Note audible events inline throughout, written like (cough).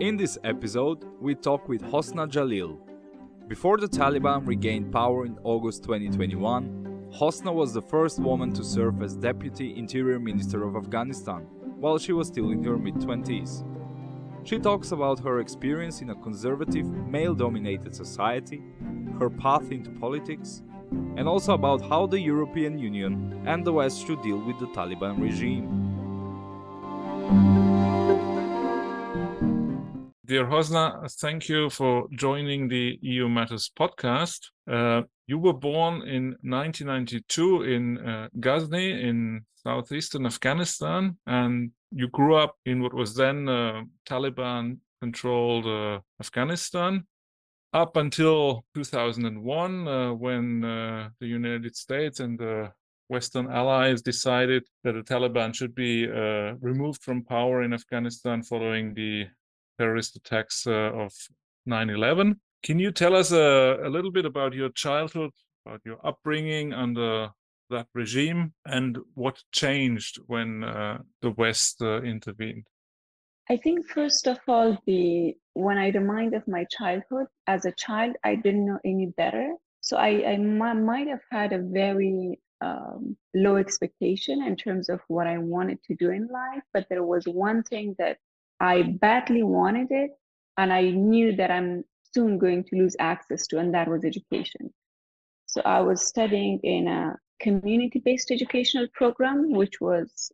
In this episode, we talk with Hosna Jalil. Before the Taliban regained power in August 2021, Hosna was the first woman to serve as Deputy Interior Minister of Afghanistan while she was still in her mid 20s. She talks about her experience in a conservative, male dominated society, her path into politics, and also about how the European Union and the West should deal with the Taliban regime. Dear Hosna, thank you for joining the EU Matters podcast. Uh, you were born in 1992 in uh, Ghazni in southeastern Afghanistan, and you grew up in what was then uh, Taliban controlled uh, Afghanistan up until 2001 uh, when uh, the United States and the Western allies decided that the Taliban should be uh, removed from power in Afghanistan following the terrorist attacks uh, of 9 11. Can you tell us a, a, little bit about your childhood, about your upbringing under that regime, and what changed when uh, the West uh, intervened? I think first of all, the when I remind of my childhood, as a child, I didn't know any better. So I, might have had a very um, low expectation in terms of what I wanted to do in life. But there was one thing that I badly wanted it, and I knew that I'm soon going to lose access to, and that was education. So I was studying in a community based educational program, which was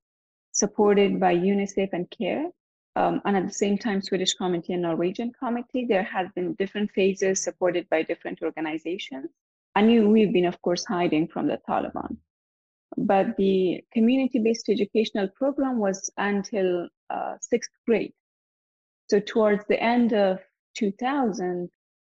supported by UNICEF and CARE um, and at the same time Swedish committee and Norwegian committee. There has been different phases supported by different organizations. And we've been, of course, hiding from the Taliban. But the community-based educational program was until uh, sixth grade. So towards the end of 2000,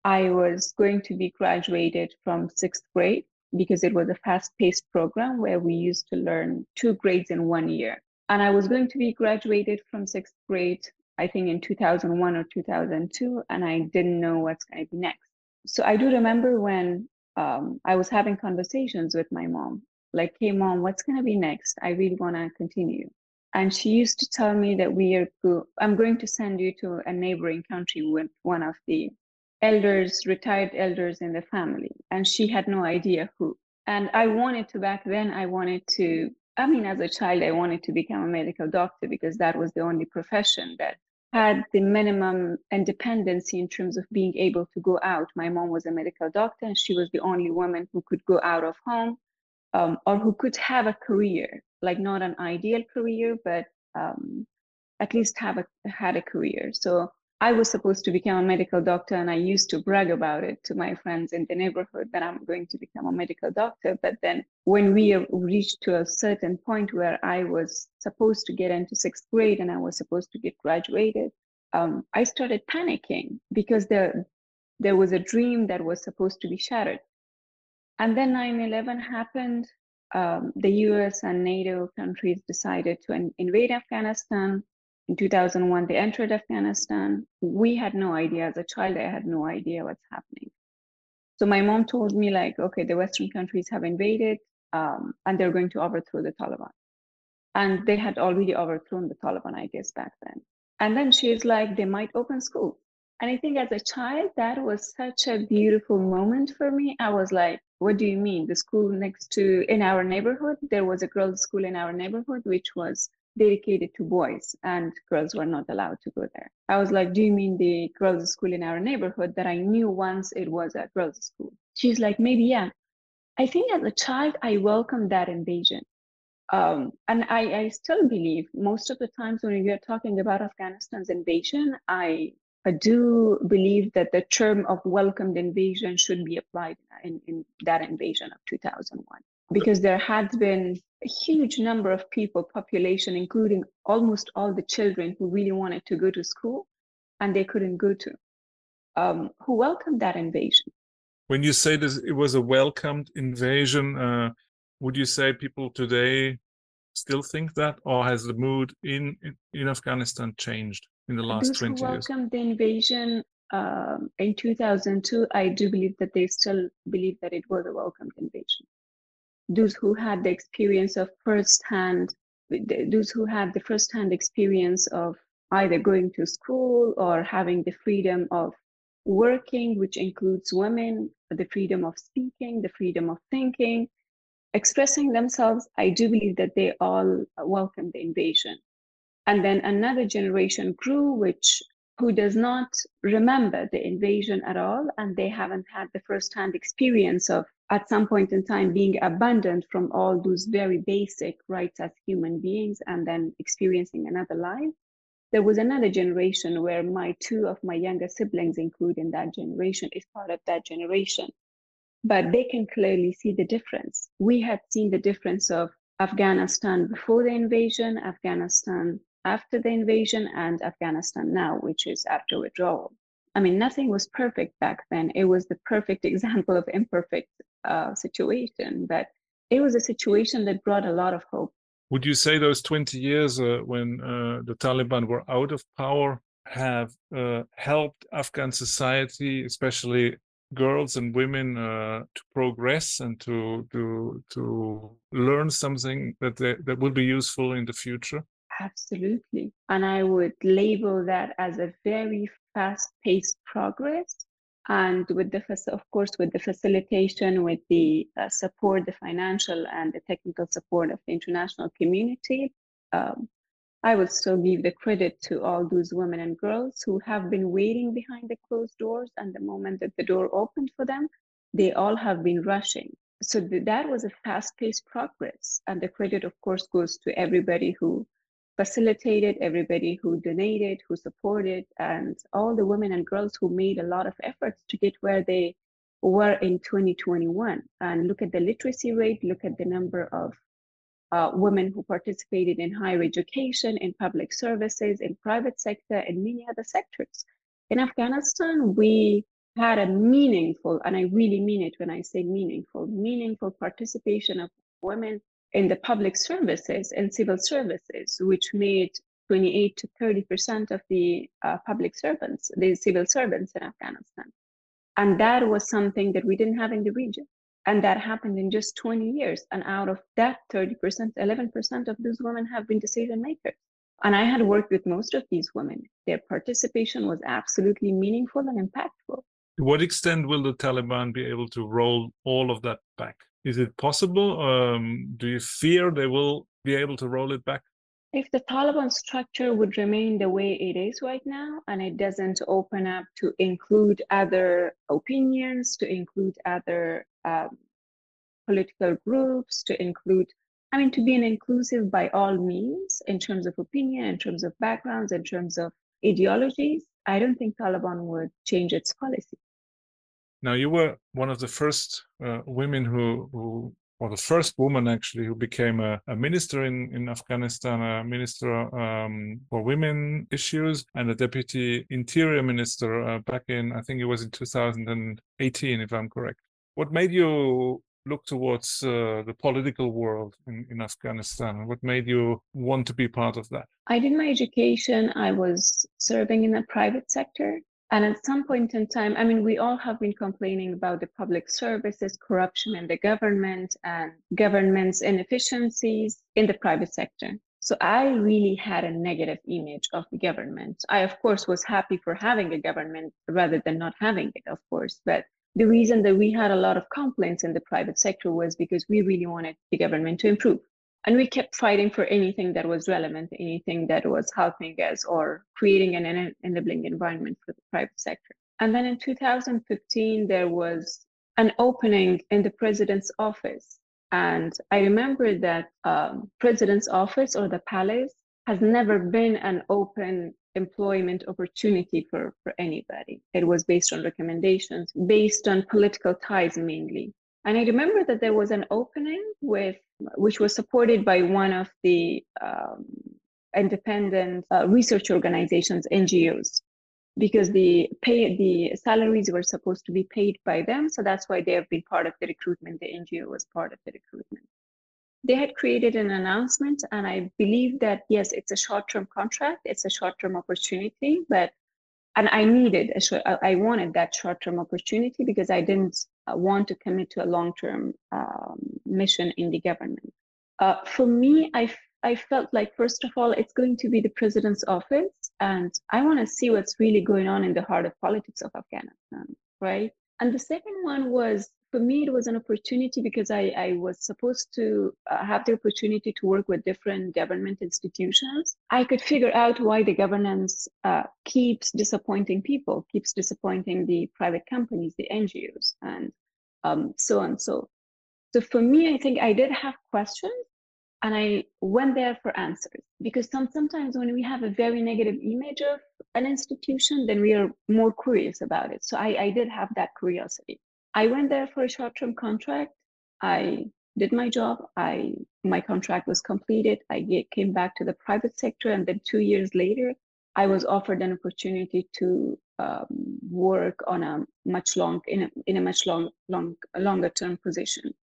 I was going to be graduated from sixth grade because it was a fast-paced program where we used to learn two grades in one year and I was going to be graduated from sixth grade, I think in 2001 or 2002, and I didn't know what's going to be next. So I do remember when um, I was having conversations with my mom, like, "Hey, mom, what's going to be next? I really want to continue." And she used to tell me that we are go- I'm going to send you to a neighboring country with one of the elders, retired elders in the family, and she had no idea who. And I wanted to back then. I wanted to I mean, as a child, I wanted to become a medical doctor because that was the only profession that had the minimum independence in terms of being able to go out. My mom was a medical doctor, and she was the only woman who could go out of home um, or who could have a career, like not an ideal career, but um, at least have a had a career. So I was supposed to become a medical doctor, and I used to brag about it to my friends in the neighborhood that I'm going to become a medical doctor. But then, when we reached to a certain point where I was supposed to get into sixth grade and I was supposed to get graduated, um, I started panicking because there there was a dream that was supposed to be shattered. And then 9/11 happened. Um, the U.S. and NATO countries decided to in- invade Afghanistan. In 2001 they entered afghanistan. We had no idea. As a child i had no idea what's happening. So my mom told me like okay the western countries have invaded um, and they're going to overthrow the taliban. And they had already overthrown the taliban i guess back then. And then she's like they might open school and i think as a child that was such a beautiful moment for me i was like what do you mean the school next to in our neighborhood there was a girls school in our neighborhood which was dedicated to boys and girls were not allowed to go there. I was like, Do you mean the girls' school in our neighborhood that I knew once it was a girls' school? She's like, Maybe, yeah. I think as a child, I welcomed that invasion. Um, and I, I still believe most of the times when we are talking about Afghanistan's invasion, I, I do believe that the term of welcomed invasion should be applied in, in that invasion of 2001 because there had been a huge number of people, population, including almost all the children who really wanted to go to school and they couldn't go to, um, who welcomed that invasion. When you say this, it was a welcomed invasion, uh, would you say people today still think that, or has the mood in in, in Afghanistan changed in the last Those 20 who years? welcomed the invasion um, in 2002, I do believe that they still believe that it was a welcomed invasion those who had the experience of firsthand, those who had the firsthand experience of either going to school or having the freedom of working, which includes women, the freedom of speaking, the freedom of thinking, expressing themselves, I do believe that they all welcome the invasion. And then another generation grew, which who does not remember the invasion at all, and they haven't had the first-hand experience of at some point in time being abandoned from all those very basic rights as human beings and then experiencing another life. There was another generation where my two of my younger siblings include in that generation is part of that generation. But they can clearly see the difference. We had seen the difference of afghanistan before the invasion afghanistan after the invasion and afghanistan now which is after withdrawal. I mean nothing was perfect back then. It was the perfect (laughs) example of imperfect uh, situation but it was a situation that brought a lot of hope. Would you say those 20 years uh, when uh, the Taliban were out of power have uh, helped Afghan society, especially girls and women, uh, to progress and to to to learn something that they, that will be useful in the future? Absolutely, and I would label that as a very fast-paced progress. And with the of course with the facilitation with the uh, support the financial and the technical support of the international community um, i would still give the credit to all those women and girls who have been waiting behind the closed doors and the moment that the door opened for them they all have been rushing. So th- that was a fast-paced progress. And the credit of course goes to everybody who facilitated, everybody who donated, who supported, and all the women and girls who made a lot of efforts to get where they were in 2021. And look at the literacy rate, look at the number of uh, women who participated in higher education, in public services, in private sector, and many other sectors. In Afghanistan, we had a meaningful, and I really mean it when I say meaningful, meaningful participation of women in the public services and civil services, which made 28 to 30 percent of the uh, public servants, the civil servants in Afghanistan. And that was something that we didn't have in the region. And that happened in just 20 years. And out of that 30%, 11% of those women have been decision makers. And I had worked with most of these women. Their participation was absolutely meaningful and impactful. To what extent will the Taliban be able to roll all of that back? Is it possible? Um, do you fear they will be able to roll it back? If the Taliban structure would remain the way it is right now and it doesn't open up to include other opinions, to include other um, political groups, to include, I mean, to be an inclusive by all means in terms of opinion, in terms of backgrounds, in terms of ideologies, I don't think Taliban would change its policy. Now, you were one of the first uh, women who, who, or the first woman actually, who became a, a minister in, in Afghanistan, a minister um, for women issues, and a deputy interior minister uh, back in, I think it was in 2018, if I'm correct. What made you look towards uh, the political world in, in Afghanistan? What made you want to be part of that? I did my education. I was serving in the private sector. And at some point in time, I mean, we all have been complaining about the public services, corruption in the government, and government's inefficiencies in the private sector. So I really had a negative image of the government. I, of course, was happy for having a government rather than not having it, of course. But the reason that we had a lot of complaints in the private sector was because we really wanted the government to improve and we kept fighting for anything that was relevant, anything that was helping us or creating an enabling environment for the private sector. And then in 2015, there was an opening in the president's office. And I remember that um, president's office or the palace has never been an open employment opportunity for, for anybody. It was based on recommendations, based on political ties mainly. And I remember that there was an opening with, which was supported by one of the um, independent uh, research organizations, NGOs, because the pay, the salaries were supposed to be paid by them. So that's why they have been part of the recruitment. The NGO was part of the recruitment. They had created an announcement, and I believe that yes, it's a short-term contract, it's a short-term opportunity, but and I needed a short, I wanted that short-term opportunity because I didn't uh, want to commit to a long-term um, mission in the government. Uh, for me, I I felt like, first of all, it's going to be the president's office, and I want to see what's really going on in the heart of politics of Afghanistan, right? And the second one was for me, it was an opportunity because I, I was supposed to uh, have the opportunity to work with different government institutions. I could figure out why the governance uh, keeps disappointing people, keeps disappointing the private companies, the NGOs, and um, so on. So, so for me, I think I did have questions, and I went there for answers because some sometimes when we have a very negative image of an institution, then we are more curious about it. So I, I did have that curiosity. I went there for a short-term contract. I did my job. I my contract was completed. I get, came back to the private sector, and then two years later, I was offered an opportunity to um, work on a much long in a, in a much long long longer term position,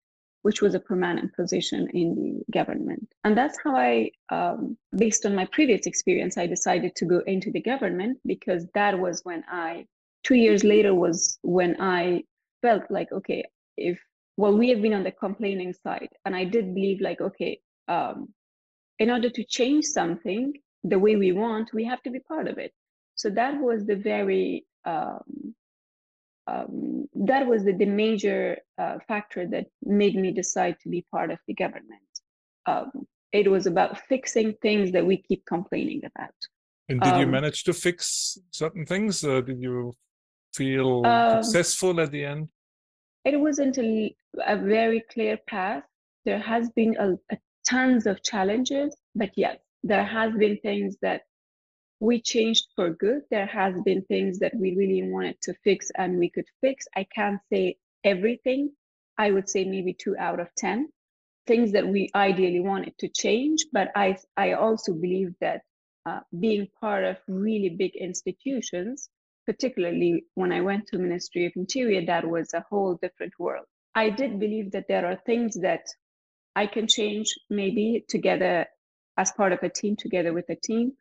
which was a permanent position in the government. And that's how I, um, based on my previous experience, I decided to go into the government because that was when I two years later was when I felt like okay if well we have been on the complaining side and i did believe like okay um, in order to change something the way we want we have to be part of it. So that was the very um, um, that was the, the major uh, factor that made me decide to be part of the government. Um, it was about fixing things that we keep complaining about. And did you Um, manage to fix certain things uh, did you feel Um, successful at the end it wasn't a, a very clear path. There has been a, a tons of challenges, but yes, there has been things that we changed for good. There has been things that we really wanted to fix and we could fix. I can't say everything. I would say maybe two out of ten things that we ideally wanted to change. But I I also believe that uh, being part of really big institutions particularly when I went to Ministry of Interior, that was a whole different world. I did believe that there are things that I can change maybe together as part of a team, together with a team.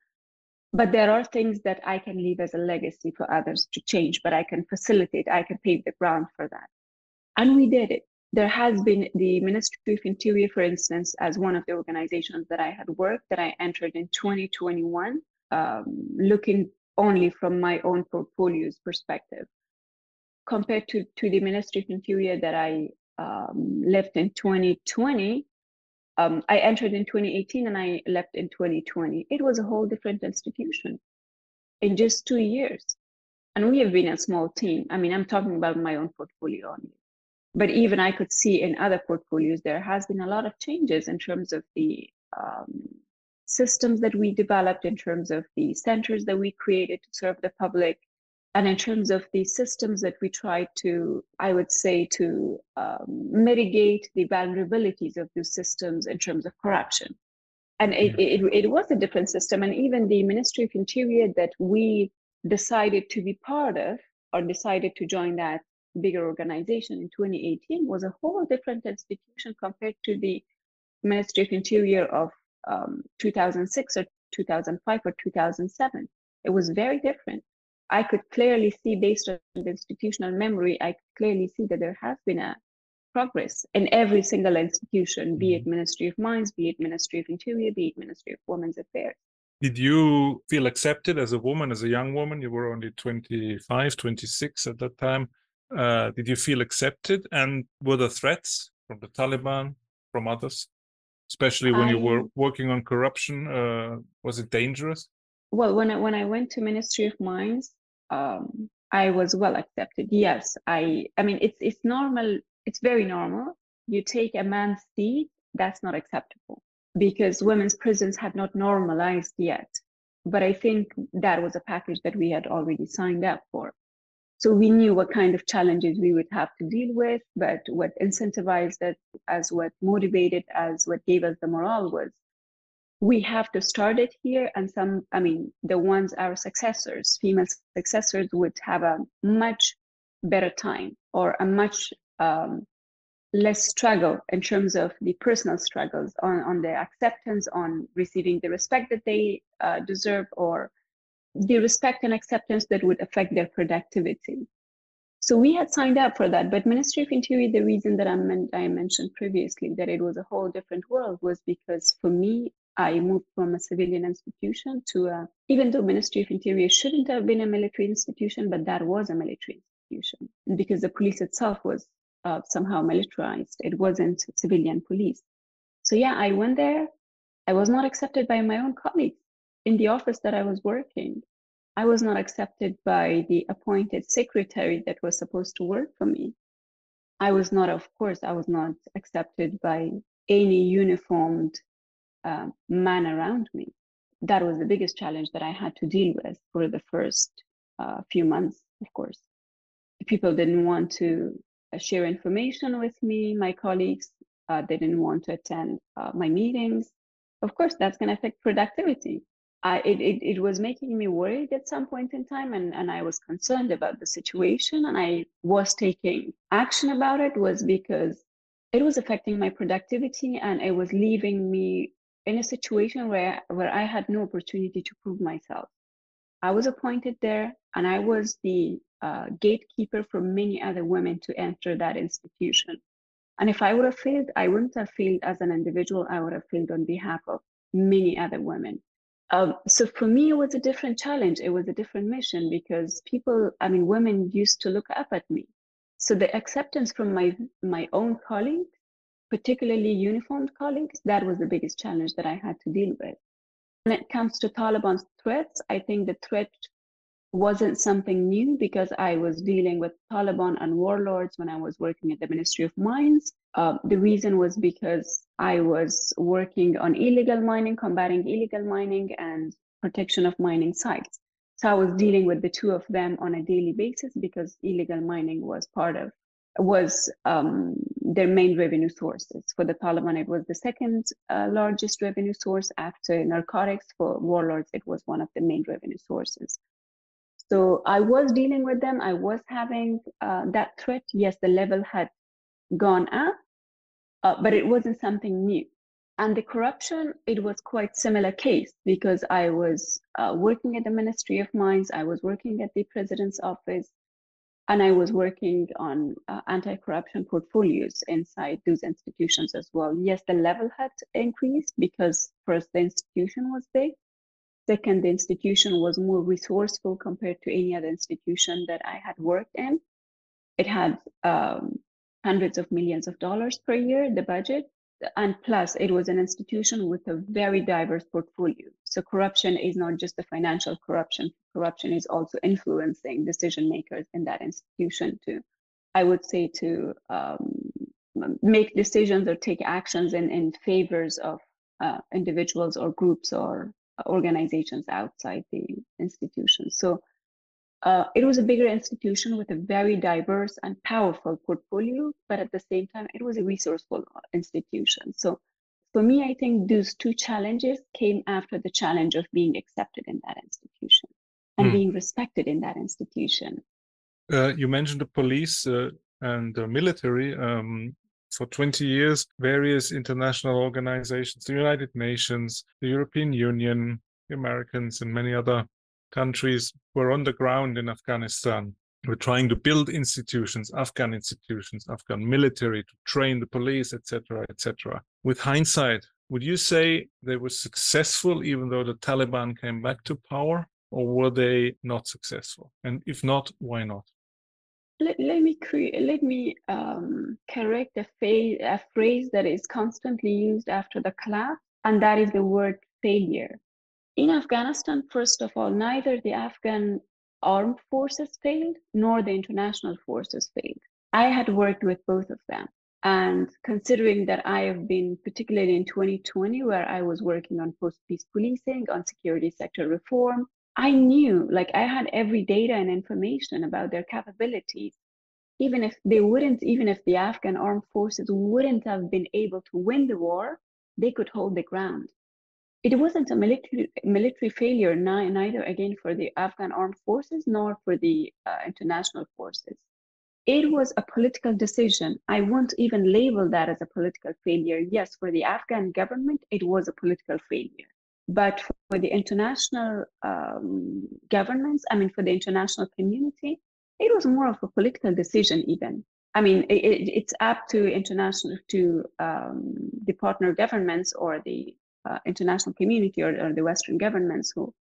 But there are things that I can leave as a legacy for others to change, but I can facilitate, I can pave the ground for that. And we did it. There has been the Ministry of Interior, for instance, as one of the organizations that I had worked that I entered in 2021, um, looking only from my own portfolio's perspective compared to, to the Ministry of Interior that I um, left in 2020. Um, I entered in 2018 and I left in 2020. It was a whole different institution in just two years. And we have been a small team. I mean, I'm talking about my own portfolio only. But even I could see in other portfolios, there has been a lot of changes in terms of the um, systems that we developed in terms of the centers that we created to serve the public and in terms of the systems that we tried to i would say to um, mitigate the vulnerabilities of those systems in terms of corruption. And it, it, it was a different system and even the ministry of interior that we decided to be part of or decided to join that bigger organization in 2018 was a whole different institution compared to the ministry of interior of um, 2006 or 2005 or 2007. It was very different. I could clearly see, based on the institutional memory, I could clearly see that there has been a progress in every single institution, be it Ministry of Mines, be it Ministry of Interior, be it Ministry of Women's Affairs. Did you feel accepted as a woman, as a young woman? You were only 25, 26 at that time. Uh, did you feel accepted? And were there threats from the Taliban, from others? Especially when I, you were working on corruption uh, was it dangerous? Well when I, when I went to ministry of mines um, i was well accepted yes. I i mean it's it's normal it's very normal. You take a man's seat that's not acceptable because women's prisons have not normalized yet. But i think that was a package that we had already signed up for so we knew what kind of challenges we would have to deal with, but what incentivized us as what motivated us, what gave us the morale was we have to start it here. And some, I mean, the ones our successors, female successors, would have a much better time or a much um, less struggle in terms of the personal struggles on, on the acceptance, on receiving the respect that they uh, deserve, or the respect and acceptance that would affect their productivity. So we had signed up for that, but Ministry of Interior, the reason that I, I mentioned previously that it was a whole different world was because for me, I moved from a civilian institution to a, even though Ministry of Interior shouldn't have been a military institution, but that was a military institution because the police itself was uh, somehow militarized. It wasn't civilian police. So yeah, I went there. I was not accepted by my own colleagues in the office that I was working. I was not accepted by the appointed secretary that was supposed to work for me. I was not, of course, I was not accepted by any uniformed uh, man around me. That was the biggest challenge that I had to deal with for the first uh, few months, of course. People didn't want to uh, share information with me, my colleagues. Uh, they didn't want to attend uh, my meetings. Of course, that's going to affect productivity. I, it, it, it was making me worried at some point in time, and, and I was concerned about the situation, and I was taking action about it was because it was affecting my productivity and it was leaving me in a situation where where I had no opportunity to prove myself. I was appointed there, and I was the uh, gatekeeper for many other women to enter that institution. And if I would have failed, I wouldn't have failed as an individual. I would have failed on behalf of many other women. Um, so for me, it was a different challenge. It was a different mission because people, I mean, women used to look up at me. So the acceptance from my my own colleagues particularly uniformed colleagues, that was the biggest challenge that I had to deal with. When it comes to Taliban's threats, I think the threat wasn't something new because I was dealing with Taliban and warlords when I was working at the Ministry of Mines. Uh, the reason was because I was working on illegal mining, combating illegal mining, and protection of mining sites. So I was dealing with the two of them on a daily basis because illegal mining was part of was um, their main revenue sources. For the Taliban, it was the second uh, largest revenue source after narcotics. For warlords, it was one of the main revenue sources. So I was dealing with them. I was having uh, that threat. Yes, the level had gone up, uh, but it wasn't something new. And the corruption, it was quite similar case because I was uh, working at the Ministry of Mines. I was working at the President's office and I was working on uh, anti-corruption portfolios inside those institutions as well. Yes, the level had increased because first the institution was big. Second, the institution was more resourceful compared to any other institution that I had worked in. It had um, hundreds of millions of dollars per year, the budget, and plus it was an institution with a very diverse portfolio. So corruption is not just the financial corruption. Corruption is also influencing decision makers in that institution to i would say to um, make decisions or take actions in, in favors of uh, individuals or groups or organizations outside the institution. So uh, it was a bigger institution with a very diverse and powerful portfolio, but at the same time, it was a resourceful institution. So for me, I think those two challenges came after the challenge of being accepted in that institution and mm. being respected in that institution. Uh, you mentioned the police uh, and the military. Um, for 20 years, various international organizations, the United Nations, the European Union, the Americans, and many other countries were on the ground in Afghanistan. We're trying to build institutions, Afghan institutions, Afghan military to train the police, etc., etc. With hindsight, would you say they were successful even though the Taliban came back to power, or were they not successful? And if not, why not? Let, let me create, let me um, correct a, a phrase that is constantly used after the collapse, and that is the word failure. In Afghanistan, first of all, neither the Afghan armed forces failed nor the international forces failed. I had worked with both of them. And considering that I have been, particularly in 2020, where I was working on post peace policing, on security sector reform, I knew, like, I had every data and information about their capabilities. Even if they wouldn't, even if the Afghan armed forces wouldn't have been able to win the war, they could hold the ground it wasn't a military military failure neither again for the Afghan armed forces nor for the uh, international forces. It was a political decision. I won't even label that as a political failure. Yes, for the Afghan government, it was a political failure. But for the international um, governments, I mean, for the international community, it was more of a political decision, even. I mean, it, it's up to international, to um, the partner governments or the uh, international community or, or, the Western governments who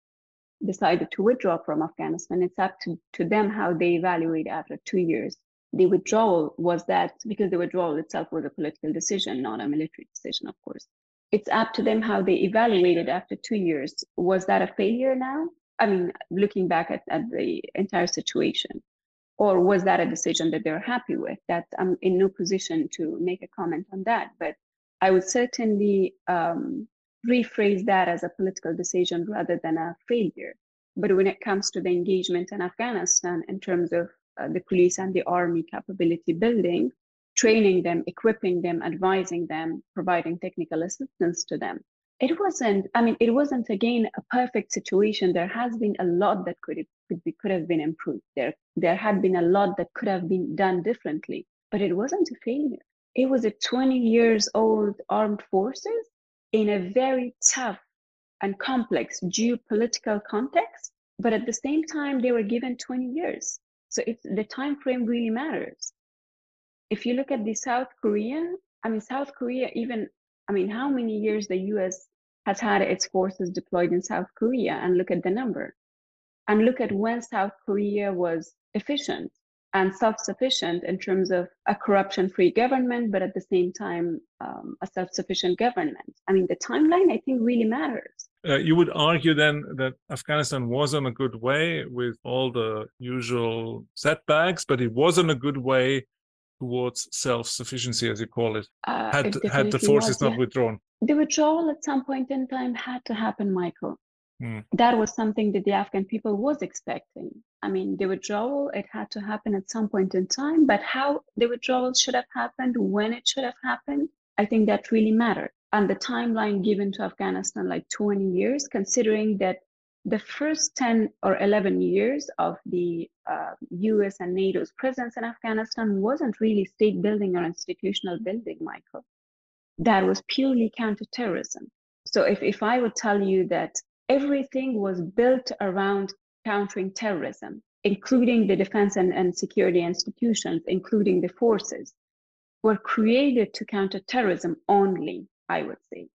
decided to withdraw from Afghanistan. It's up to, to them how they evaluate after two years. The withdrawal was that because the withdrawal itself was a political decision, not a military decision, of course. It's up to them how they evaluated after two years. Was that a failure now? I mean, looking back at, at the entire situation, or was that a decision that they're happy with? That I'm in no position to make a comment on that, but I would certainly um, rephrase that as a political decision rather than a failure. But when it comes to the engagement in Afghanistan in terms of uh, the police and the army capability building, training them, equipping them, advising them, providing technical assistance to them, it wasn't. I mean, it wasn't again a perfect situation. There has been a lot that could could be could have been improved. There there had been a lot that could have been done differently, but it wasn't a failure. It was a 20 years old armed forces in a very tough and complex geopolitical context but at the same time they were given 20 years. So it's the time frame really matters. If you look at the south korean i mean south korea even i mean how many years the us has had its forces deployed in south korea and look at the number. And look at when south korea was efficient and self-sufficient in terms of a corruption-free government, but at the same time, um, a self-sufficient government. I mean, the timeline, I think, really matters. Uh, you would argue then that Afghanistan was on a good way with all the usual setbacks, but it was on a good way towards self-sufficiency, as you call it. Uh, had it had the forces was, not yeah. withdrawn. The withdrawal at some point in time had to happen, Michael. Mm. That was something that the Afghan people was expecting. I mean, the withdrawal, it had to happen at some point in time, but how the withdrawal should have happened, when it should have happened, I think that really mattered. And the timeline given to Afghanistan, like 20 years, considering that the first 10 or 11 years of the uh, US and NATO's presence in Afghanistan wasn't really state building or institutional building, Michael. That was purely counterterrorism. So if, if I would tell you that everything was built around countering terrorism, including the defense and, and security institutions, including the forces, were created to counter terrorism only, I would say.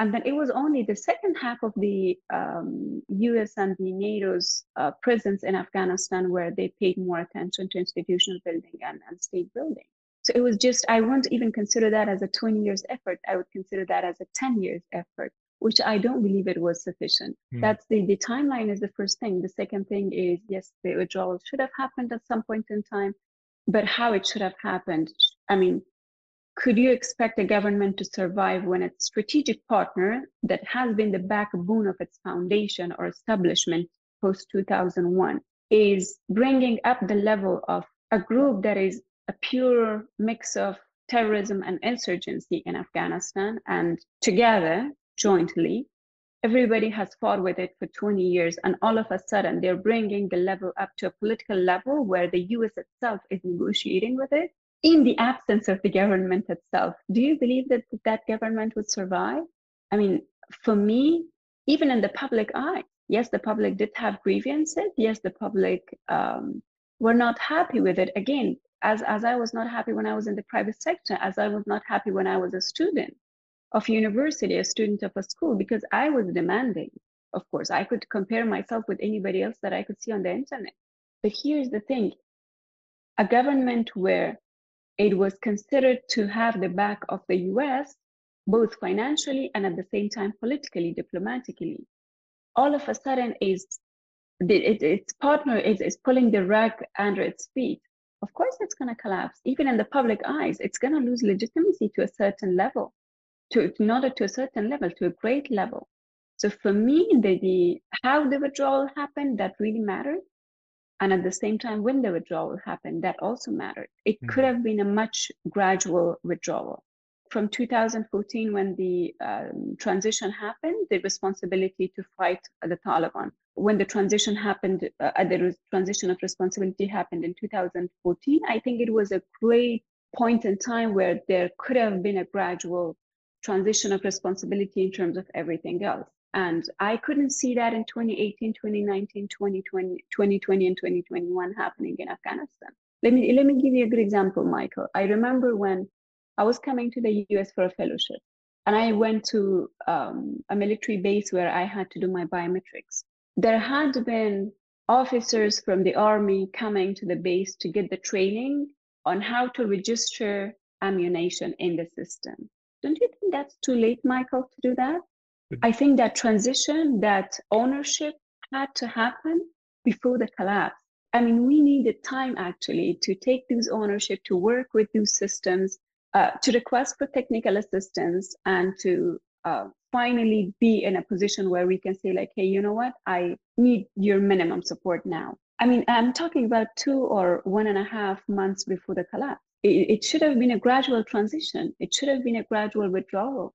And then it was only the second half of the um, US and the NATO's uh, presence in Afghanistan where they paid more attention to institutional building and, and state building. So it was just, I wouldn't even consider that as a 20 years effort. I would consider that as a 10 years effort which I don't believe it was sufficient. Mm. That's the, the timeline is the first thing. The second thing is, yes, the withdrawal should have happened at some point in time, but how it should have happened. I mean, could you expect a government to survive when its strategic partner that has been the backbone of its foundation or establishment post 2001 is bringing up the level of a group that is a pure mix of terrorism and insurgency in Afghanistan and together jointly. Everybody has fought with it for 20 years, and all of a sudden they're bringing the level up to a political level where the US itself is negotiating with it in the absence of the government itself. Do you believe that that government would survive? I mean, for me, even in the public eye, yes, the public did have grievances. Yes, the public um, were not happy with it. Again, as, as I was not happy when I was in the private sector, as I was not happy when I was a student of university, a student of a school, because I was demanding. Of course, I could compare myself with anybody else that I could see on the internet. But here's the thing a government where it was considered to have the back of the US, both financially and at the same time politically, diplomatically, all of a sudden is it, its partner is, is pulling the rug under its feet. Of course, it's going to collapse. Even in the public eyes, it's going to lose legitimacy to a certain level to not to a certain level, to a great level. So for me, the, the how the withdrawal happened, that really mattered. And at the same time, when the withdrawal happened, that also mattered. It mm-hmm. could have been a much gradual withdrawal. From 2014, when the um, transition happened, the responsibility to fight the Taliban. When the transition happened, uh, the transition of responsibility happened in 2014, I think it was a great point in time where there could have been a gradual transition of responsibility in terms of everything else. And I couldn't see that in 2018, 2019, 2020, 2020, and 2021 happening in Afghanistan. Let me let me give you a good example, Michael. I remember when I was coming to the US for a fellowship, and I went to um, a military base where I had to do my biometrics. There had been officers from the army coming to the base to get the training on how to register ammunition in the system. Don't you think that's too late, Michael, to do that? I think that transition, that ownership had to happen before the collapse. I mean, we needed time actually to take those ownership, to work with those systems, uh, to request for technical assistance, and to uh, finally be in a position where we can say, like, hey, you know what? I need your minimum support now. I mean, I'm talking about two or one and a half months before the collapse. It, it should have been a gradual transition. It should have been a gradual withdrawal.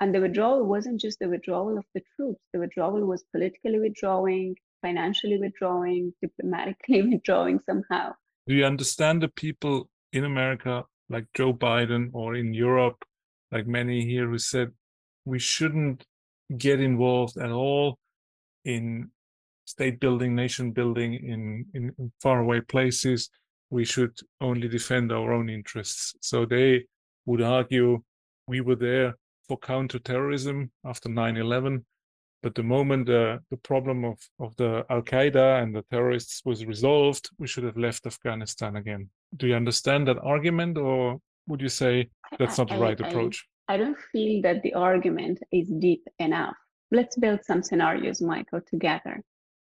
And the withdrawal wasn't just the withdrawal of the troops. The withdrawal was politically withdrawing, financially withdrawing, diplomatically (laughs) withdrawing somehow. Do you understand the people in America, like Joe Biden, or in Europe, like many here, who said we shouldn't get involved at all in state building, nation building in, in, in faraway places? We should only defend our own interests. So they would argue we were there for counterterrorism after 9 11 but the moment uh, the problem of, of the Al Qaeda and the terrorists was resolved, we should have left Afghanistan again. Do you understand that argument, or would you say that's not the right I, approach? I, I don't feel that the argument is deep enough. Let's build some scenarios, Michael, together.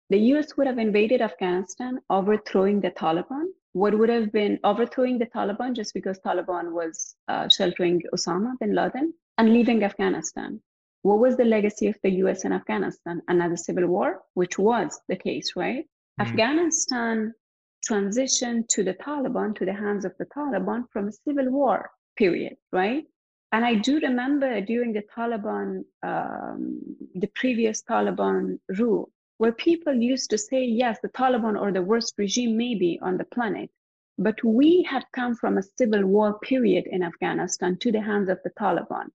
The US would have invaded Afghanistan, overthrowing the Taliban. What would have been overthrowing the Taliban just because Taliban was uh, sheltering Osama bin Laden and leaving Afghanistan? what was the legacy of the US in Afghanistan? Another civil war, which was the case, right? Mm-hmm. Afghanistan transitioned to the Taliban, to the hands of the Taliban from a civil war period, right? And I do remember during the Taliban, um, the previous Taliban rule, where people used to say, yes, the Taliban or the worst regime maybe on the planet, but we had come from a civil war period in Afghanistan to the hands of the Taliban.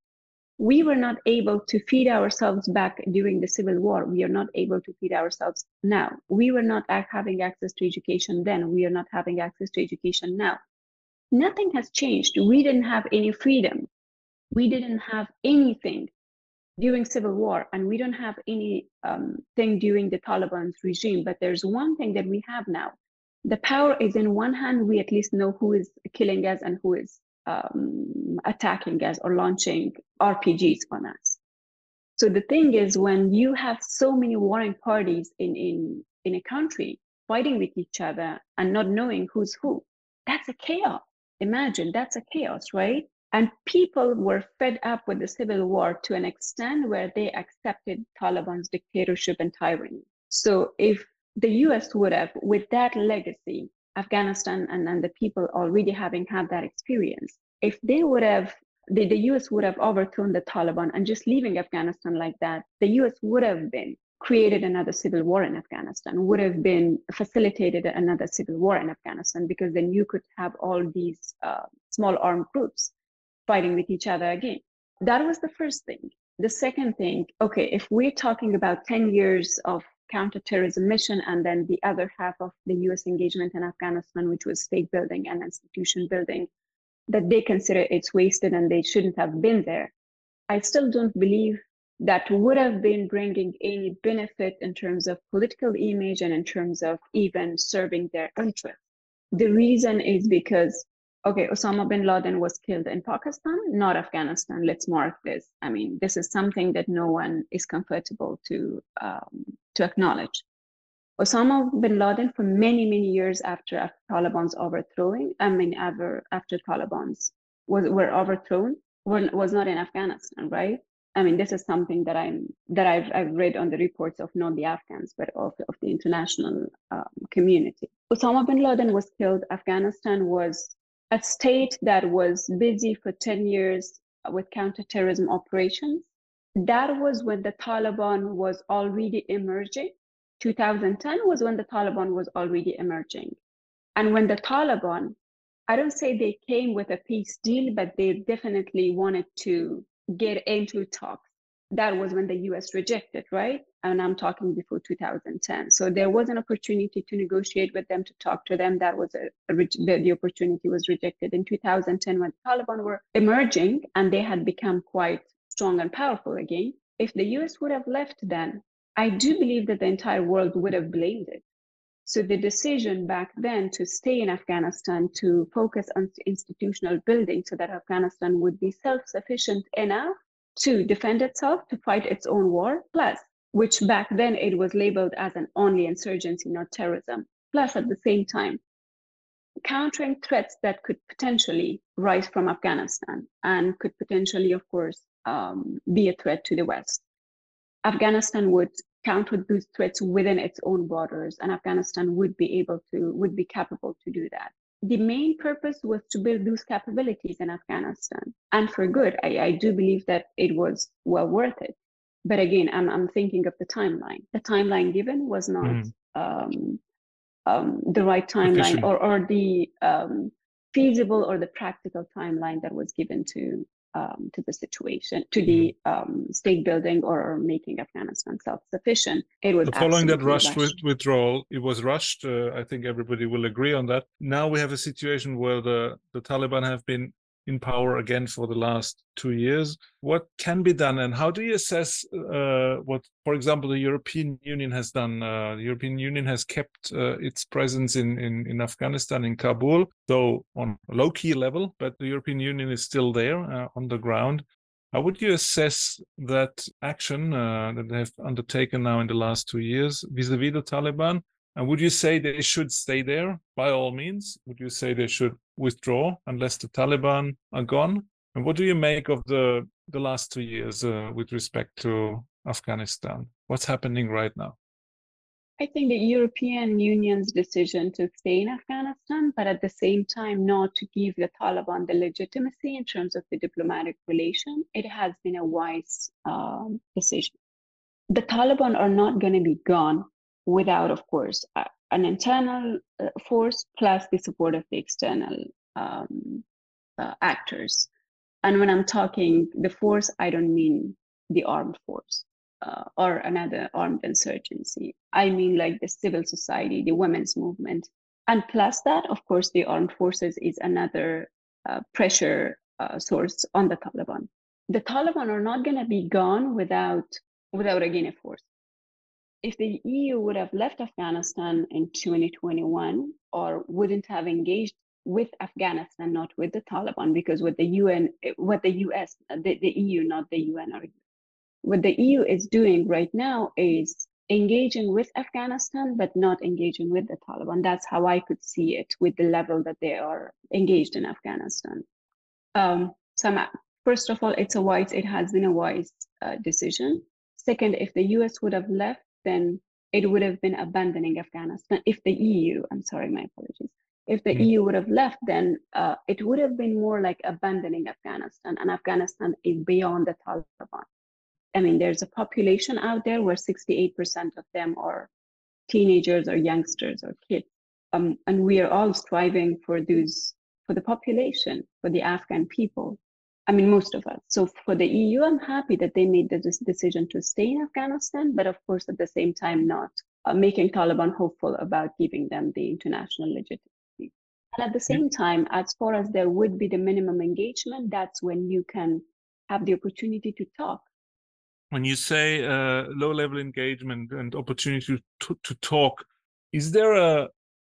We were not able to feed ourselves back during the civil war. We are not able to feed ourselves now. We were not having access to education then. We are not having access to education now. Nothing has changed. We didn't have any freedom. We didn't have anything during civil war and we don't have any um, thing during the taliban's regime but there's one thing that we have now the power is in one hand we at least know who is killing us and who is um, attacking us or launching RPGs on us. So the thing is, when you have so many warring parties in, in, in a country fighting with each other and not knowing who's who, that's a chaos. Imagine that's a chaos, right? And people were fed up with the civil war to an extent where they accepted Taliban's dictatorship and tyranny. So if the US would have, with that legacy, Afghanistan and, and the people already having had that experience. If they would have, the, the US would have overthrown the Taliban and just leaving Afghanistan like that, the US would have been created another civil war in Afghanistan, would have been facilitated another civil war in Afghanistan, because then you could have all these uh, small armed groups fighting with each other again. That was the first thing. The second thing, okay, if we're talking about 10 years of counterterrorism mission, and then the other half of the US engagement in Afghanistan, which was state building and institution building, that they consider it's wasted and they shouldn't have been there. I still don't believe that would have been bringing any benefit in terms of political image and in terms of even serving their interests. The reason is because okay, Osama bin Laden was killed in Pakistan, not Afghanistan. Let's mark this. I mean, this is something that no one is comfortable to um, to acknowledge. Osama bin Laden, for many many years after Taliban's overthrowing, I mean, ever after Taliban's was were overthrown, were, was not in Afghanistan, right? I mean, this is something that I'm that I've I've read on the reports of not the Afghans, but of of the international um, community. Osama bin Laden was killed. Afghanistan was a state that was busy for 10 years with counterterrorism operations. That was when the Taliban was already emerging. 2010 was when the Taliban was already emerging. And when the Taliban, I don't say they came with a peace deal, but they definitely wanted to get into talks that was when the US rejected, right? And I'm talking before 2010. So there was an opportunity to negotiate with them, to talk to them. That was a, a the, the opportunity was rejected in 2010 when the Taliban were emerging and they had become quite strong and powerful again. If the US would have left then, I do believe that the entire world would have blamed it. So the decision back then to stay in Afghanistan, to focus on institutional building so that Afghanistan would be self-sufficient enough to defend itself, to fight its own war, plus, which back then it was labeled as an only insurgency, not terrorism, plus at the same time, countering threats that could potentially rise from Afghanistan and could potentially, of course, um, be a threat to the West. Afghanistan would counter those threats within its own borders, and Afghanistan would be able to, would be capable to do that. The main purpose was to build those capabilities in Afghanistan, and for good. I, I do believe that it was well worth it. But again, I'm, I'm thinking of the timeline. The timeline given was not mm. um, um, the right timeline or, or the um, feasible or the practical timeline that was given to um, to the situation, to the mm-hmm. um, state building or making Afghanistan self-sufficient. It was following that rushed, rushed. withdrawal. It was rushed. Uh, I think everybody will agree on that. Now we have a situation where the the Taliban have been in power again for the last two years. What can be done, and how do you assess uh, what, for example, the European Union has done? Uh, the European Union has kept uh, its presence in, in, in Afghanistan, in Kabul, though on low key level, but the European Union is still there uh, on the ground. How would you assess that action uh, that they have undertaken now in the last two years vis a vis the Taliban? And would you say they should stay there by all means? Would you say they should withdraw unless the Taliban are gone? And what do you make of the the last two years uh, with respect to Afghanistan? What's happening right now? I think the European Union's decision to stay in Afghanistan, but at the same time not to give the Taliban the legitimacy in terms of the diplomatic relation, it has been a wise um, decision. The Taliban are not going to be gone without, of course, uh, an internal uh, force plus the support of the external um, uh, actors. And when I'm talking the force, I don't mean the armed force uh, or another armed insurgency. I mean like the civil society, the women's movement. And plus that, of course, the armed forces is another uh, pressure uh, source on the Taliban. The Taliban are not going to be gone without, without again a force if the EU would have left Afghanistan in 2021 or wouldn't have engaged with Afghanistan, not with the Taliban, because what the UN, what the US, the, the EU, not the UN, or what the EU is doing right now is engaging with Afghanistan, but not engaging with the Taliban. That's how I could see it with the level that they are engaged in Afghanistan. Um, so, first of all, it's a wise, it has been a wise uh, decision. Second, if the US would have left, then it would have been abandoning Afghanistan. If the EU, I'm sorry, my apologies. If the mm-hmm. EU would have left, then uh, it would have been more like abandoning Afghanistan, and Afghanistan is beyond the Taliban. I mean, there's a population out there where 68% of them are teenagers or youngsters or kids. Um, and we are all striving for those, for the population, for the Afghan people. I mean, most of us. So for the EU, I'm happy that they made the decision to stay in Afghanistan, but of course, at the same time, not uh, making Taliban hopeful about giving them the international legitimacy. And at the same time, as far as there would be the minimum engagement, that's when you can have the opportunity to talk. When you say uh, low level engagement and opportunity to, to talk, is there a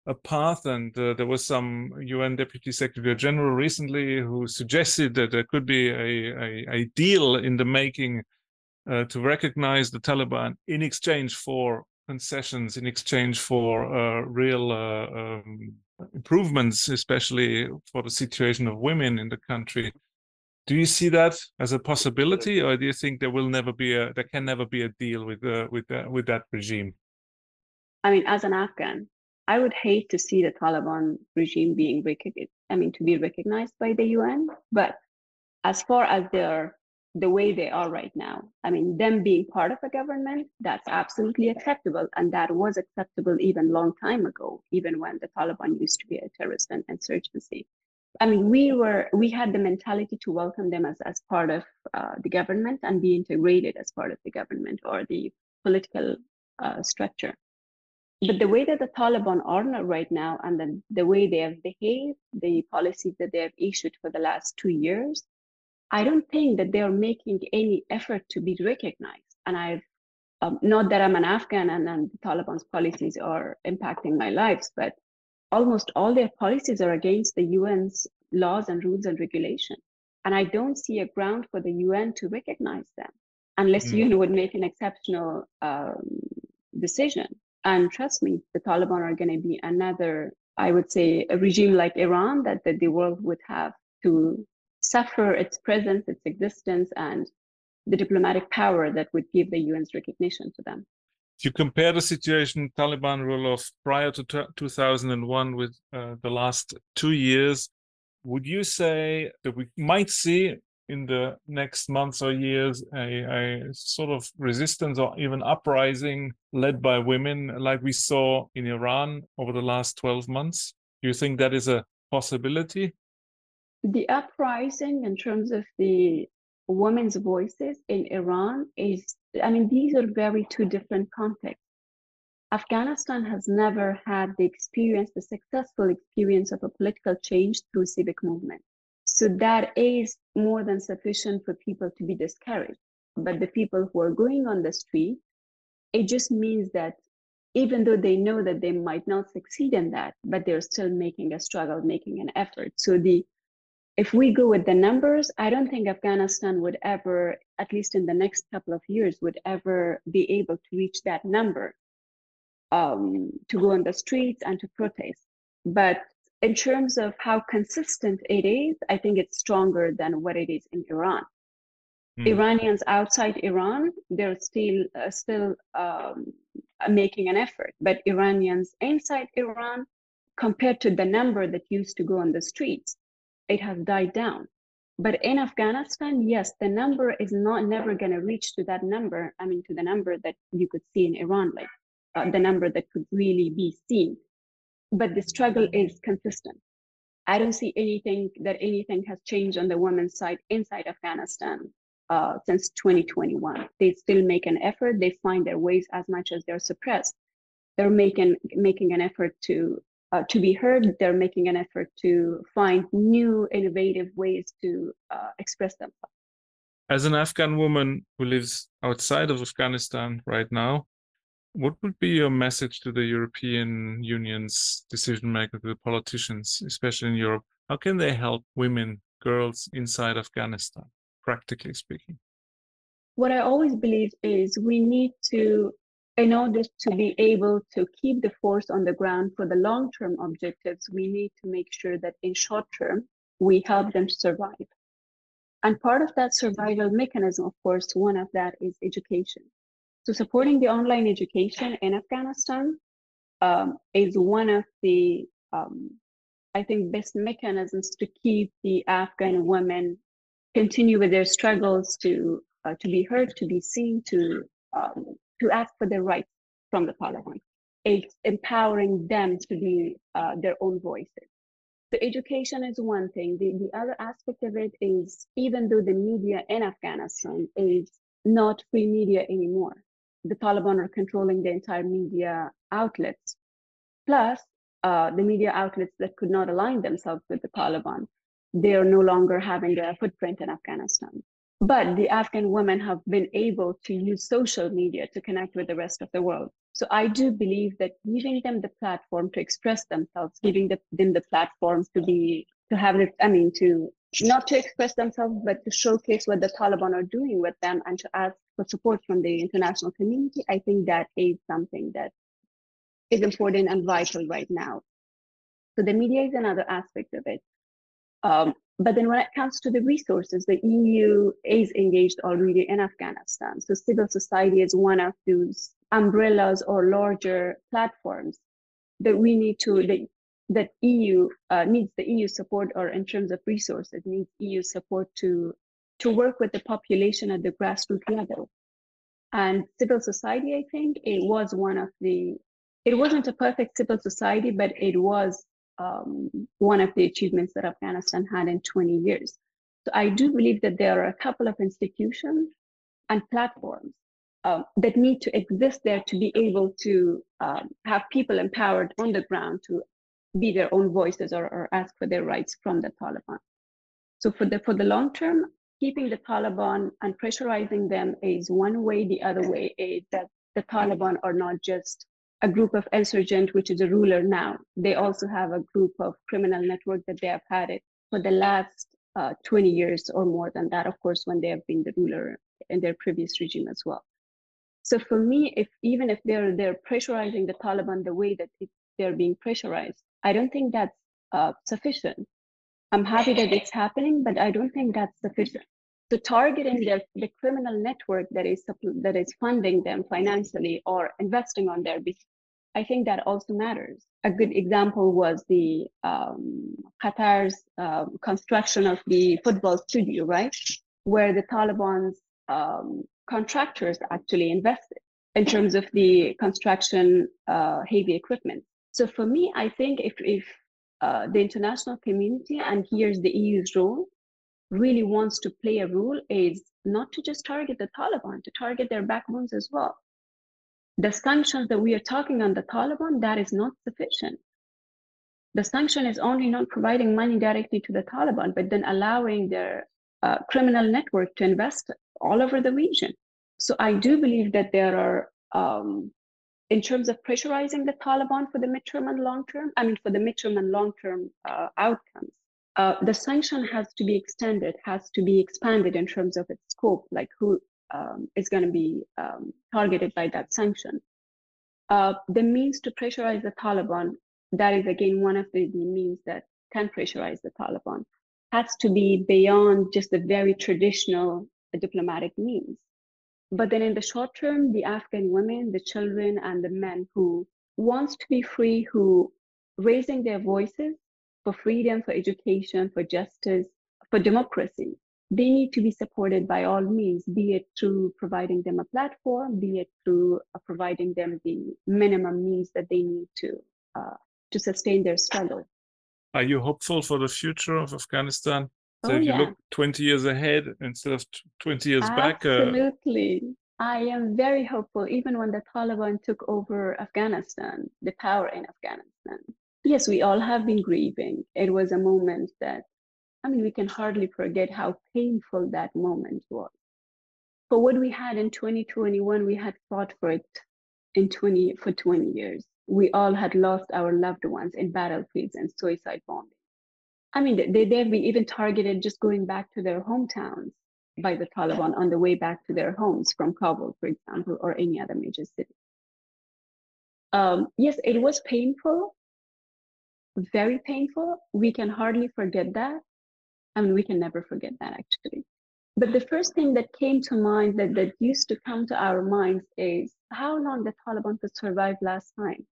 a path, and uh, there was some UN Deputy Secretary General recently who suggested that there could be a, a, a deal in the making uh, to recognize the Taliban in exchange for concessions, in exchange for uh, real uh, um, improvements, especially for the situation of women in the country. Do you see that as a possibility, or do you think there will never be a there can never be a deal with uh, with with that regime? I mean, as an Afghan, I would hate to see the Taliban regime being recognized, I mean, to be recognized by the UN. But as far as they're the way they are right now, I mean, them being part of a government, that's absolutely acceptable. And that was acceptable even long time ago, even when the Taliban used to be a terrorist insurgency. I mean, we were we had the mentality to welcome them as as part of uh, the government and be integrated as part of the government or the political uh, structure but the way that the Taliban are right now and the, the way they have behaved, the policies that they have issued for the last two years, I don't think that they are making any effort to be recognized. And I've um, not that I'm an Afghan and, and the Taliban's policies are impacting my lives, but almost all their policies are against the UN's laws and rules and regulation. And I don't see a ground for the UN to recognize them unless mm. UN (laughs) would make an exceptional um, decision. And trust me, the Taliban are going to be another, I would say, a regime like Iran that, that the world would have to suffer its presence, its existence, and the diplomatic power that would give the UN's recognition to them. If you compare the situation Taliban rule of prior to 2001 with uh, the last two years, would you say that we might see in the next months or years a, a, sort of resistance or even uprising led by women like we saw in Iran over the last 12 months? Do you think that is a possibility? The uprising in terms of the women's voices in Iran is, I mean, these are very two different contexts. Afghanistan has never had the experience, the successful experience of a political change through civic movement. So that is more than sufficient for people to be discouraged. But the people who are going on the street, it just means that even though they know that they might not succeed in that, but they're still making a struggle, making an effort. So the if we go with the numbers, I don't think Afghanistan would ever, at least in the next couple of years, would ever be able to reach that number um, to go on the streets and to protest. But in terms of how consistent it is, I think it's stronger than what it is in Iran. Mm. Iranians outside Iran, they're still uh, still um, making an effort, but Iranians inside Iran, compared to the number that used to go on the streets, it has died down. But in Afghanistan, yes, the number is not never going to reach to that number. I mean, to the number that you could see in Iran, like uh, the number that could really be seen. But the struggle is consistent. I don't see anything that anything has changed on the women's side inside Afghanistan uh, since 2021. They still make an effort. They find their ways as much as they're suppressed. They're making making an effort to uh, to be heard. They're making an effort to find new, innovative ways to uh, express themselves. As an Afghan woman who lives outside of Afghanistan right now, what would be your message to the European Union's decision makers, the politicians, especially in Europe? How can they help women, girls inside Afghanistan, practically speaking? What I always believe is we need to in order to be able to keep the force on the ground for the long term objectives, we need to make sure that in short term, we help them survive. And part of that survival mechanism, of course, one of that is education. So supporting the online education in Afghanistan um, is one of the, um, I think, best mechanisms to keep the Afghan women continue with their struggles to uh, to be heard, to be seen, to um, to ask for their rights from the parliament. It's empowering them to be uh, their own voices. So education is one thing. The, the other aspect of it is even though the media in Afghanistan is not free media anymore, the Taliban are controlling the entire media outlets. Plus, uh, the media outlets that could not align themselves with the Taliban, they are no longer having a footprint in Afghanistan. But the Afghan women have been able to use social media to connect with the rest of the world. So I do believe that giving them the platform to express themselves, giving them the platform to be, to have I mean, to not to express themselves, but to showcase what the Taliban are doing with them and to ask for support from the international community, I think that is something that is important and vital right now. So the media is another aspect of it. Um, but then when it comes to the resources, the EU is engaged already in Afghanistan. So civil society is one of those umbrellas or larger platforms that we need to, that EU uh, needs the EU support or in terms of resources, needs EU support to, to work with the population at the grassroots level. And civil society, I think, it was one of the, it wasn't a perfect civil society, but it was um, one of the achievements that Afghanistan had in 20 years. So I do believe that there are a couple of institutions and platforms um, that need to exist there to be able to um, have people empowered on the ground to be their own voices or, or ask for their rights from the Taliban. So for the for the long term, keeping the Taliban and pressurizing them is one way. The other way is that the Taliban are not just a group of insurgent, which is a ruler now. They also have a group of criminal network that they have had it for the last uh, 20 years or more than that, of course, when they have been the ruler in their previous regime as well. So for me, if even if they're they're pressurizing the Taliban the way that it, they're being pressurized, I don't think that's uh, sufficient. I'm happy that it's happening, but I don't think that's sufficient. So targeting the, the criminal network that is that is funding them financially or investing on their I think that also matters. A good example was the um, Qatar's uh, construction of the football studio, right, where the Taliban's um, contractors actually invested in terms of the construction uh, heavy equipment. So for me, I think if if uh, the international community and here's the EU's role really wants to play a role is not to just target the Taliban, to target their backbones as well. The sanctions that we are talking on the Taliban, that is not sufficient. The sanction is only not providing money directly to the Taliban, but then allowing their uh, criminal network to invest all over the region. So I do believe that there are, um, in terms of pressurizing the Taliban for the midterm and long term, I mean, for the midterm and long term uh, outcomes, uh, the sanction has to be extended, has to be expanded in terms of its scope, like who um, is going to be um, targeted by that sanction. Uh, the means to pressurize the Taliban, that is again one of the, the means that can pressurize the Taliban, has to be beyond just the very traditional diplomatic means. But then in the short term, the Afghan women, the children, and the men who wants to be free, who raising their voices for freedom, for education, for justice, for democracy, they need to be supported by all means, be it through providing them a platform, be it through uh, providing them the minimum needs that they need to uh, to sustain their struggle. Are you hopeful for the future of Afghanistan? So oh, if you yeah. look 20 years ahead instead of 20 years back, uh, Absolutely. I am very hopeful, even when the Taliban took over Afghanistan, the power in Afghanistan. Yes, we all have been grieving. It was a moment that, I mean, we can hardly forget how painful that moment was. For what we had in 2021, we had fought for it in 20 for 20 years. We all had lost our loved ones in battlefields and suicide bombing. I mean, they, they've been even targeted just going back to their hometowns by the Taliban on the way back to their homes from Kabul, for example, or any other major city. Um, yes, it was painful, very painful. We can hardly forget that. I mean, we can never forget that actually. But the first thing that came to mind that, that used to come to our minds is how long the Taliban could survive last time.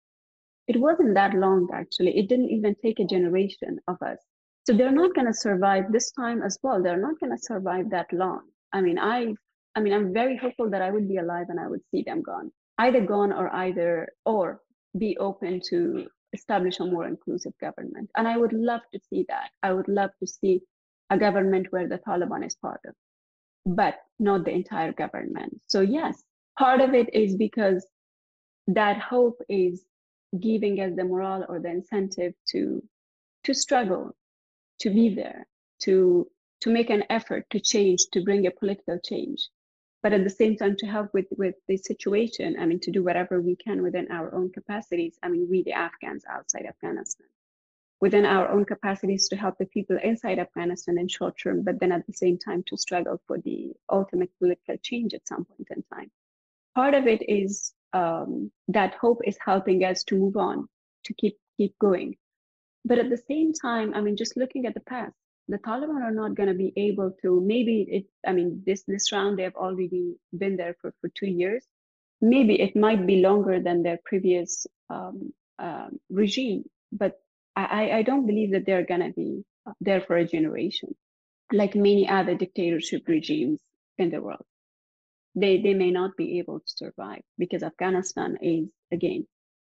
It wasn't that long actually. It didn't even take a generation of us. So they're not going to survive this time as well. They're not going to survive that long. I mean, I, I mean, I'm very hopeful that I would be alive and I would see them gone, either gone or either or be open to establish a more inclusive government. And I would love to see that. I would love to see a government where the Taliban is part of, but not the entire government. So, yes, part of it is because that hope is giving us the morale or the incentive to to struggle to be there to to make an effort to change to bring a political change but at the same time to help with with the situation i mean to do whatever we can within our own capacities i mean we the afghans outside afghanistan within our own capacities to help the people inside afghanistan in short term but then at the same time to struggle for the ultimate political change at some point in time. Part of it is um, that hope is helping us to move on to keep keep going but at the same time i mean just looking at the past the Taliban are not going to be able to. Maybe it. I mean, this this round they have already been there for for two years. Maybe it might be longer than their previous um, um, regime, but I I don't believe that they're going to be there for a generation, like many other dictatorship regimes in the world. They they may not be able to survive because Afghanistan is again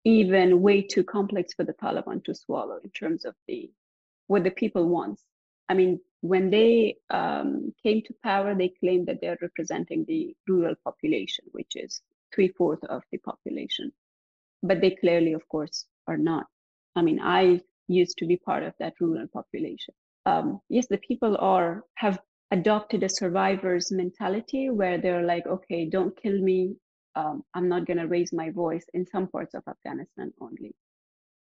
even way too complex for the Taliban to swallow in terms of the what the people want I mean, when they um, came to power, they claimed that they're representing the rural population, which is three fourths of the population. But they clearly, of course, are not. I mean, I used to be part of that rural population. Um, yes, the people are have adopted a survivor's mentality where they're like, okay, don't kill me. Um, I'm not going to raise my voice in some parts of Afghanistan only.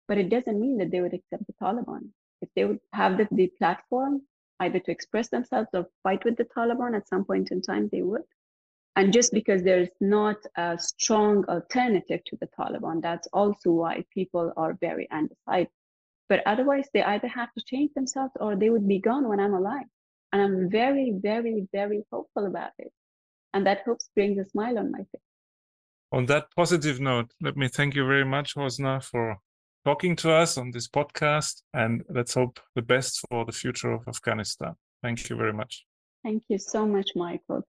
But it doesn't mean that they would accept the Taliban. If they would have the, the platform either to express themselves or fight with the Taliban at some point in time, they would. And just because there's not a strong alternative to the Taliban, that's also why people are very undecided. But otherwise, they either have to change themselves or they would be gone when I'm alive. And I'm very, very, very hopeful about it. And that hope brings a smile on my face. On that positive note, let me thank you very much, Hosna, for talking to us on this podcast. And let's hope the best for the future of Afghanistan. Thank you very much. Thank you so much, Michael.